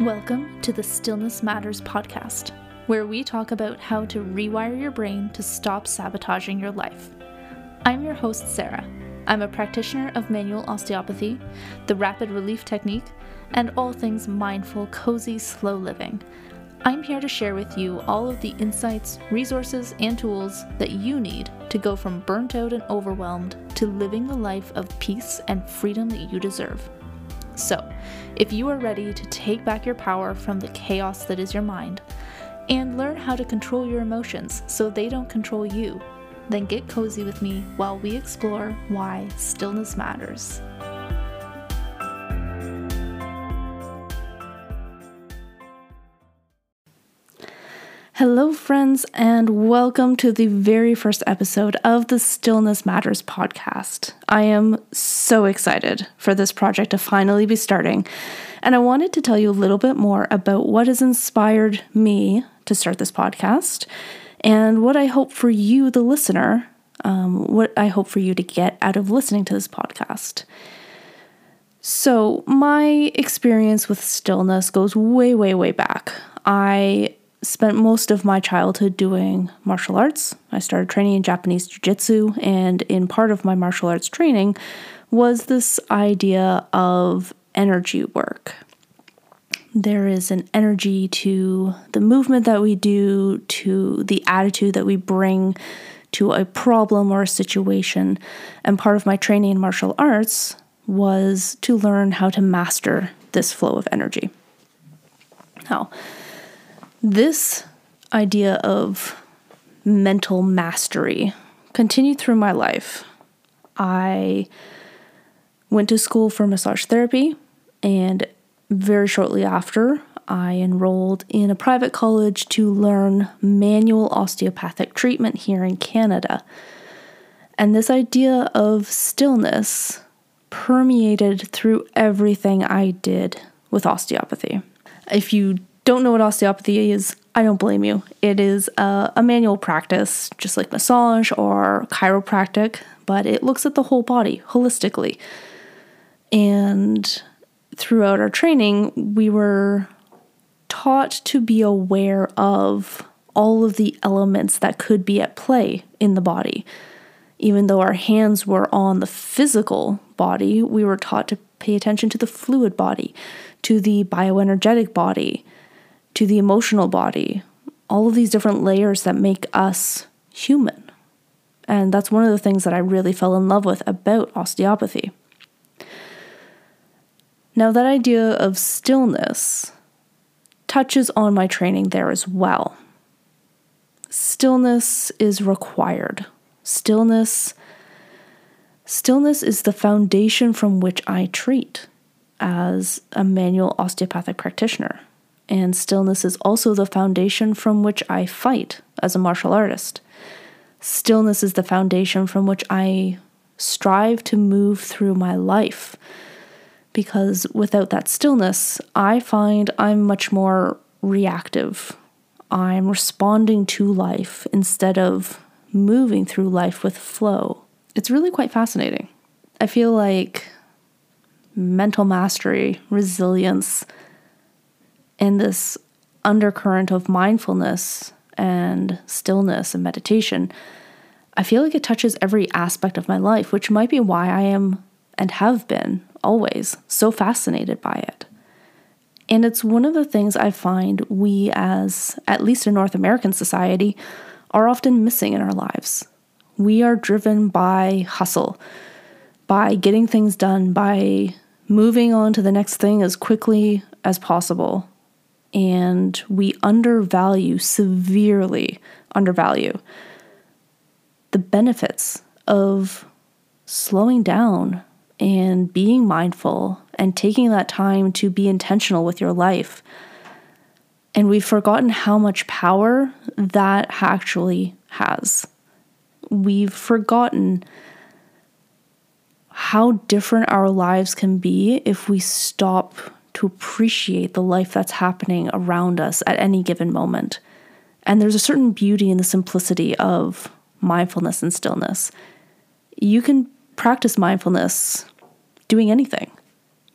Welcome to the Stillness Matters podcast, where we talk about how to rewire your brain to stop sabotaging your life. I'm your host, Sara. I'm a practitioner of manual osteopathy, the rapid relief technique, and all things mindful, cozy, slow living. I'm here to share with you all of the insights, resources, and tools that you need to go from burnt out and overwhelmed to living the life of peace and freedom that you deserve. So, if you are ready to take back your power from the chaos that is your mind and learn how to control your emotions so they don't control you, then get cozy with me while we explore why stillness matters. Hello, friends, and welcome to the very first episode of the Stillness Matters podcast. I am so excited for this project to finally be starting, and I wanted to tell you a little bit more about what has inspired me to start this podcast and what I hope for you, the listener, um, what I hope for you to get out of listening to this podcast. So, my experience with stillness goes way, way, way back. I spent most of my childhood doing martial arts. I started training in Japanese Jiu Jitsu, and in part of my martial arts training was this idea of energy work. There is an energy to the movement that we do, to the attitude that we bring to a problem or a situation. And part of my training in martial arts was to learn how to master this flow of energy. Now, this idea of mental mastery continued through my life. I went to school for massage therapy, and very shortly after, I enrolled in a private college to learn manual osteopathic treatment here in Canada. And this idea of stillness permeated through everything I did with osteopathy. If you don't know what osteopathy is, I don't blame you. It is a, a, manual practice, just like massage or chiropractic, but it looks at the whole body holistically. And throughout our training, we were taught to be aware of all of the elements that could be at play in the body. Even though our hands were on the physical body, we were taught to pay attention to the fluid body, to the bioenergetic body to the emotional body, all of these different layers that make us human. And that's one of the things that I really fell in love with about osteopathy. Now, that idea of stillness touches on my training there as well. Stillness is required. Stillness stillness is the foundation from which I treat as a manual osteopathic practitioner and stillness is also the foundation from which I fight as a martial artist. Stillness is the foundation from which I strive to move through my life. Because without that stillness, I find I'm much more reactive. I'm responding to life instead of moving through life with flow. It's really quite fascinating. I feel like mental mastery, resilience, in this undercurrent of mindfulness and stillness and meditation, I feel like it touches every aspect of my life, which might be why I am and have been always so fascinated by it. And it's one of the things I find we, as at least in North American society, are often missing in our lives. We are driven by hustle, by getting things done, by moving on to the next thing as quickly as possible and we undervalue, severely undervalue, the benefits of slowing down and being mindful and taking that time to be intentional with your life. And we've forgotten how much power that actually has. We've forgotten how different our lives can be if we stop to appreciate the life that's happening around us at any given moment. And there's a certain beauty in the simplicity of mindfulness and stillness. You can practice mindfulness doing anything.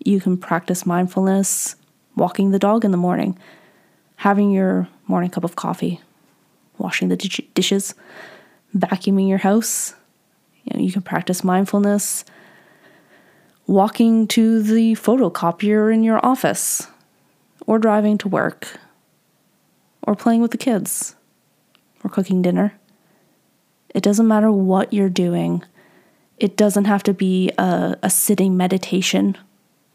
You can practice mindfulness walking the dog in the morning, having your morning cup of coffee, washing the dishes, vacuuming your house. You, know, you can practice mindfulness, walking to the photocopier in your office, or driving to work, or playing with the kids, or cooking dinner. It doesn't matter what you're doing. It doesn't have to be a, a sitting meditation.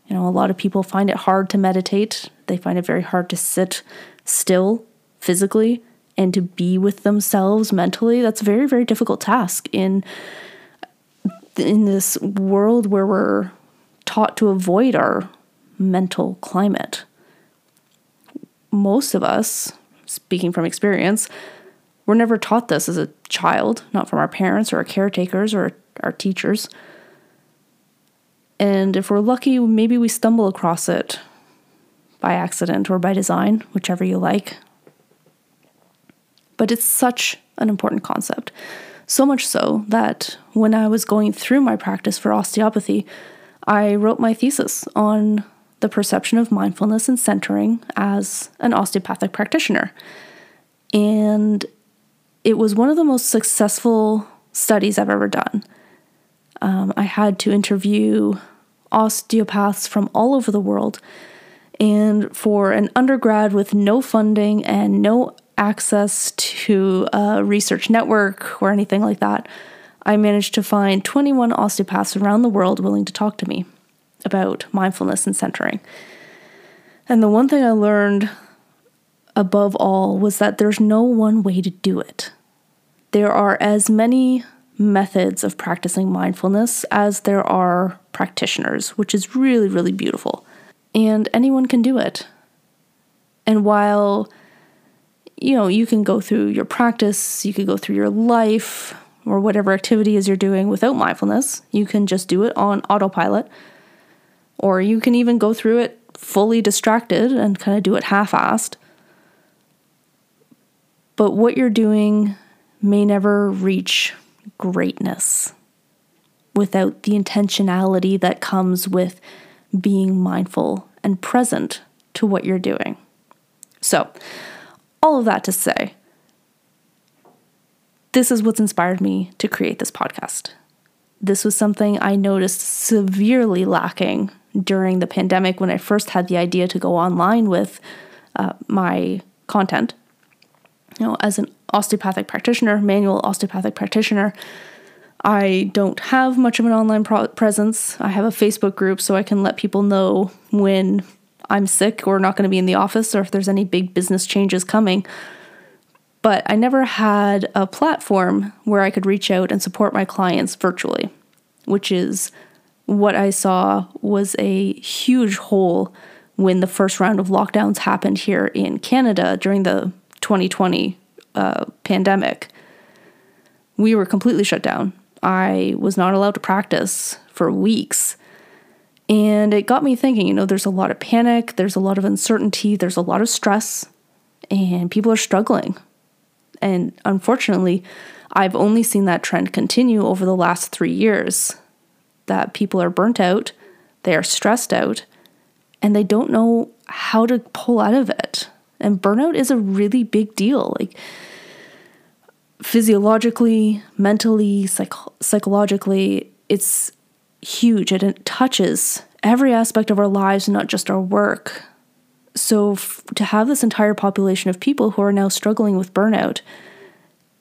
You know, a lot of people find it hard to meditate. They find it very hard to sit still physically and to be with themselves mentally. That's a very, very difficult task in in this world where we're taught to avoid our mental climate. Most of us, speaking from experience, we're never taught this as a child, not from our parents or our caretakers or our teachers. And if we're lucky, maybe we stumble across it by accident or by design, whichever you like. But it's such an important concept. So much so that when I was going through my practice for osteopathy, I wrote my thesis on the perception of mindfulness and centering as an osteopathic practitioner. And it was one of the most successful studies I've ever done. Um, I had to interview osteopaths from all over the world. And for an undergrad with no funding and no access to a research network or anything like that, I managed to find 21 osteopaths around the world willing to talk to me about mindfulness and centering. And the one thing I learned above all was that there's no one way to do it. There are as many methods of practicing mindfulness as there are practitioners, which is really, really beautiful. And anyone can do it. And while you know, you can go through your practice, you could go through your life or whatever activity is you're doing without mindfulness. You can just do it on autopilot. Or you can even go through it fully distracted and kind of do it half assed. But what you're doing may never reach greatness without the intentionality that comes with being mindful and present to what you're doing. So, all of that to say, this is what's inspired me to create this podcast. This was something I noticed severely lacking during the pandemic when I first had the idea to go online with uh, my content. You know, as an osteopathic practitioner, manual osteopathic practitioner, I don't have much of an online pro- presence. I have a Facebook group so I can let people know when I'm sick or not going to be in the office or if there's any big business changes coming. But I never had a platform where I could reach out and support my clients virtually, which is what I saw was a huge hole when the first round of lockdowns happened here in Canada during the 2020 uh, pandemic. We were completely shut down. I was not allowed to practice for weeks. And it got me thinking, you know, there's a lot of panic, there's a lot of uncertainty, there's a lot of stress, and people are struggling. And unfortunately, I've only seen that trend continue over the last three years that people are burnt out, they are stressed out, and they don't know how to pull out of it. And burnout is a really big deal. Like, physiologically, mentally, psych- psychologically, it's huge it touches every aspect of our lives, not just our work. So, f- to have this entire population of people who are now struggling with burnout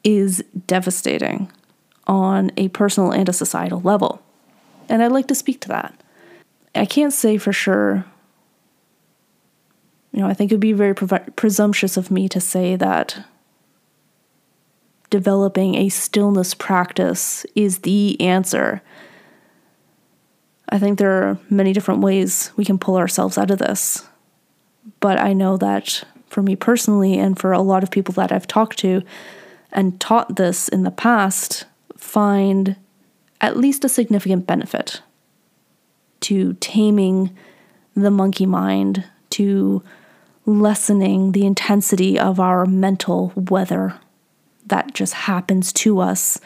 is devastating on a personal and a societal level. And I'd like to speak to that. I can't say for sure. You know, I think it would be very pre- presumptuous of me to say that developing a stillness practice is the answer. I think there are many different ways we can pull ourselves out of this. But I know that for me personally, and for a lot of people that I've talked to and taught this in the past, find at least a significant benefit to taming the monkey mind, to lessening the intensity of our mental weather that just happens to us.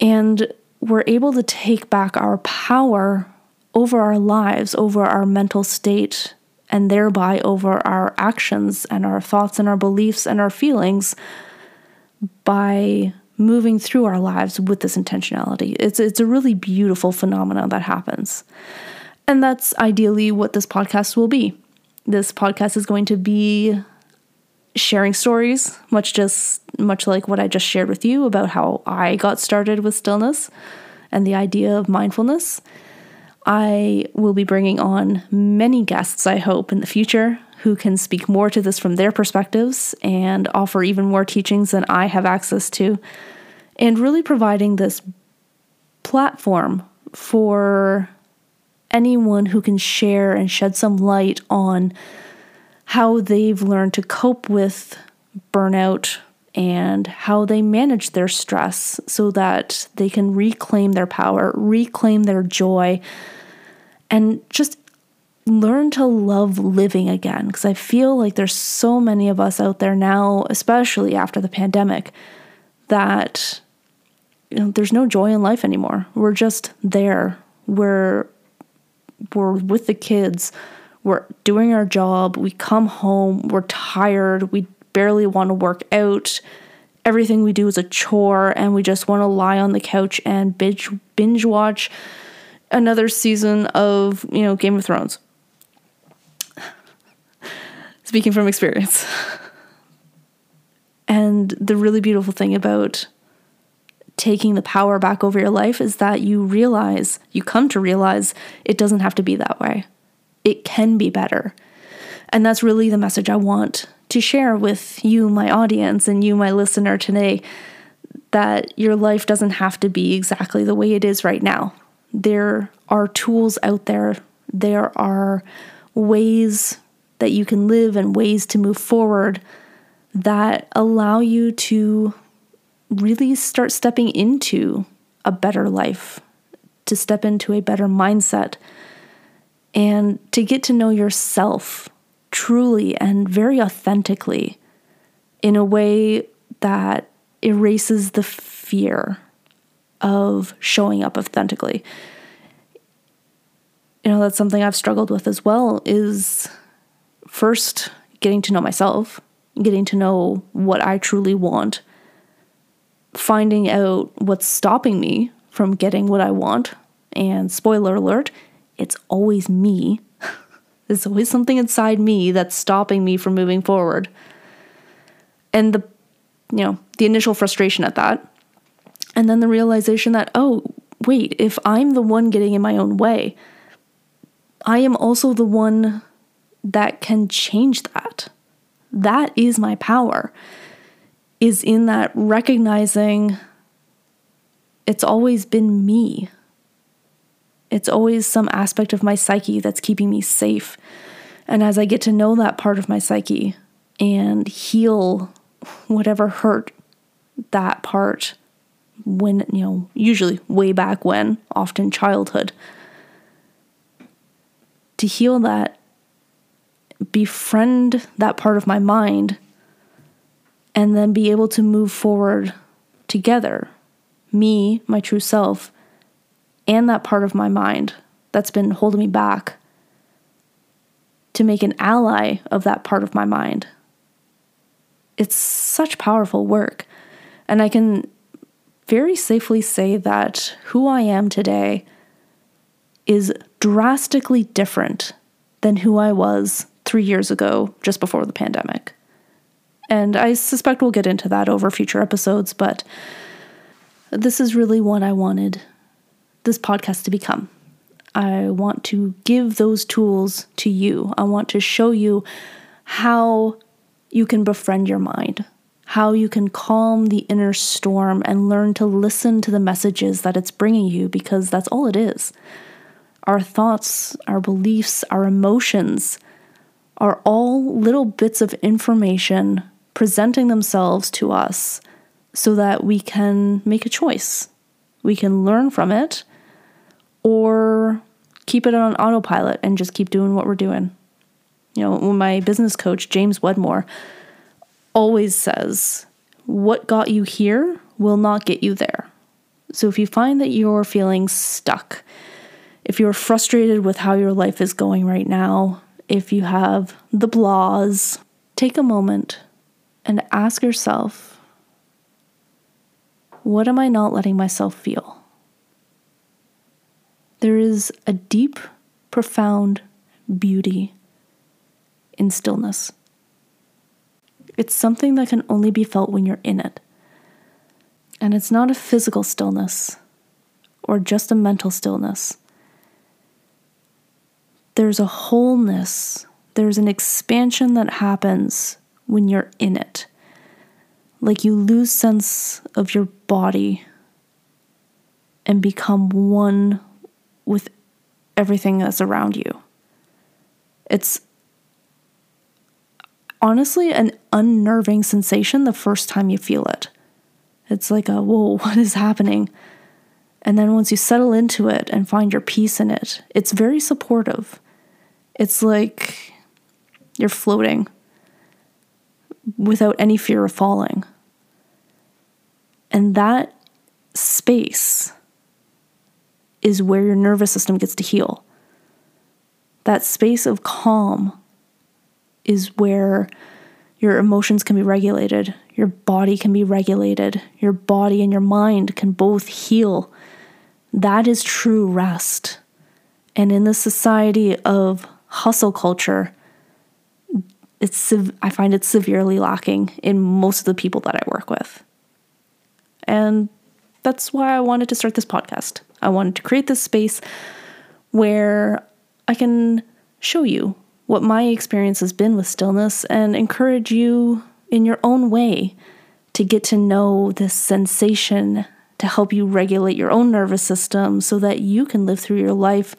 And we're able to take back our power over our lives, over our mental state, and thereby over our actions and our thoughts and our beliefs and our feelings by moving through our lives with this intentionality. It's it's a really beautiful phenomenon that happens. And that's ideally what this podcast will be. This podcast is going to be sharing stories, much just much like what I just shared with you about how I got started with stillness and the idea of mindfulness. I will be bringing on many guests, I hope, in the future who can speak more to this from their perspectives and offer even more teachings than I have access to, and really providing this platform for anyone who can share and shed some light on how they've learned to cope with burnout and how they manage their stress so that they can reclaim their power, reclaim their joy, and just learn to love living again. Because I feel like there's so many of us out there now, especially after the pandemic, that you know, there's no joy in life anymore. We're just there. We're we're with the kids we're doing our job, we come home, we're tired, we barely want to work out. Everything we do is a chore, and we just want to lie on the couch and binge binge watch another season of you know Game of Thrones. Speaking from experience. and the really beautiful thing about taking the power back over your life is that you realize, you come to realize it doesn't have to be that way it can be better. And that's really the message I want to share with you, my audience, and you, my listener today that your life doesn't have to be exactly the way it is right now. There are tools out there, there are ways that you can live and ways to move forward that allow you to really start stepping into a better life, to step into a better mindset and to get to know yourself truly and very authentically in a way that erases the fear of showing up authentically. You know, that's something I've struggled with as well is first getting to know myself, getting to know what I truly want, finding out what's stopping me from getting what I want. And spoiler alert, it's always me. There's always something inside me that's stopping me from moving forward. And the you know, the initial frustration at that. And then the realization that, oh, wait, if I'm the one getting in my own way, I am also the one that can change that. That is my power, is in that recognizing it's always been me. It's always some aspect of my psyche that's keeping me safe. And as I get to know that part of my psyche and heal whatever hurt that part when, you know, usually way back when, often childhood, to heal that, befriend that part of my mind, and then be able to move forward together. Me, my true self, and that part of my mind that's been holding me back to make an ally of that part of my mind. It's such powerful work. And I can very safely say that who I am today is drastically different than who I was three years ago, just before the pandemic. And I suspect we'll get into that over future episodes, but this is really what I wanted this podcast to become. I want to give those tools to you. I want to show you how you can befriend your mind, how you can calm the inner storm and learn to listen to the messages that it's bringing you because that's all it is. Our thoughts, our beliefs, our emotions are all little bits of information presenting themselves to us so that we can make a choice. We can learn from it or keep it on autopilot and just keep doing what we're doing. You know, my business coach, James Wedmore, always says, What got you here will not get you there. So if you find that you're feeling stuck, if you're frustrated with how your life is going right now, if you have the blahs, take a moment and ask yourself what am I not letting myself feel? There is a deep, profound beauty in stillness. It's something that can only be felt when you're in it. And it's not a physical stillness or just a mental stillness. There's a wholeness, there's an expansion that happens when you're in it. Like you lose sense of your body and become one with everything that's around you. It's honestly an unnerving sensation the first time you feel it. It's like a, whoa, what is happening? And then once you settle into it and find your peace in it, it's very supportive. It's like you're floating without any fear of falling. And that space is where your nervous system gets to heal. That space of calm is where your emotions can be regulated, your body can be regulated, your body and your mind can both heal. That is true rest. And in the society of hustle culture, it's I find it severely lacking in most of the people that I work with. And that's why I wanted to start this podcast. I wanted to create this space where I can show you what my experience has been with stillness and encourage you in your own way to get to know this sensation to help you regulate your own nervous system so that you can live through your life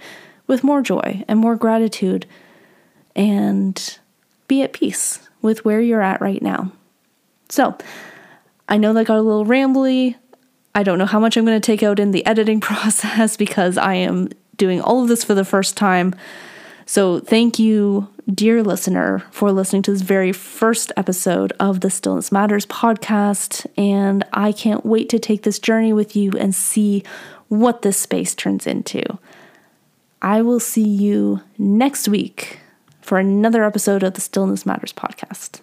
with more joy and more gratitude and be at peace with where you're at right now. So, I know that got a little rambly. I don't know how much I'm going to take out in the editing process because I am doing all of this for the first time. So, thank you, dear listener, for listening to this very first episode of the Stillness Matters podcast. And I can't wait to take this journey with you and see what this space turns into. I will see you next week for another episode of the Stillness Matters podcast.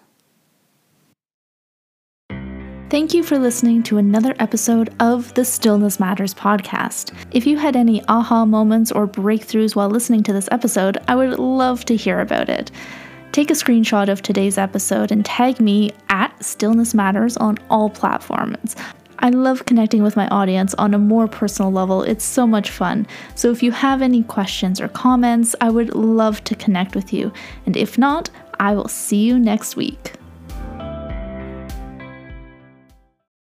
Thank you for listening to another episode of the Stillness Matters podcast. If you had any aha moments or breakthroughs while listening to this episode, I would love to hear about it. Take a screenshot of today's episode and tag me at Stillness Matters on all platforms. I love connecting with my audience on a more personal level. It's so much fun. So if you have any questions or comments, I would love to connect with you. And if not, I will see you next week.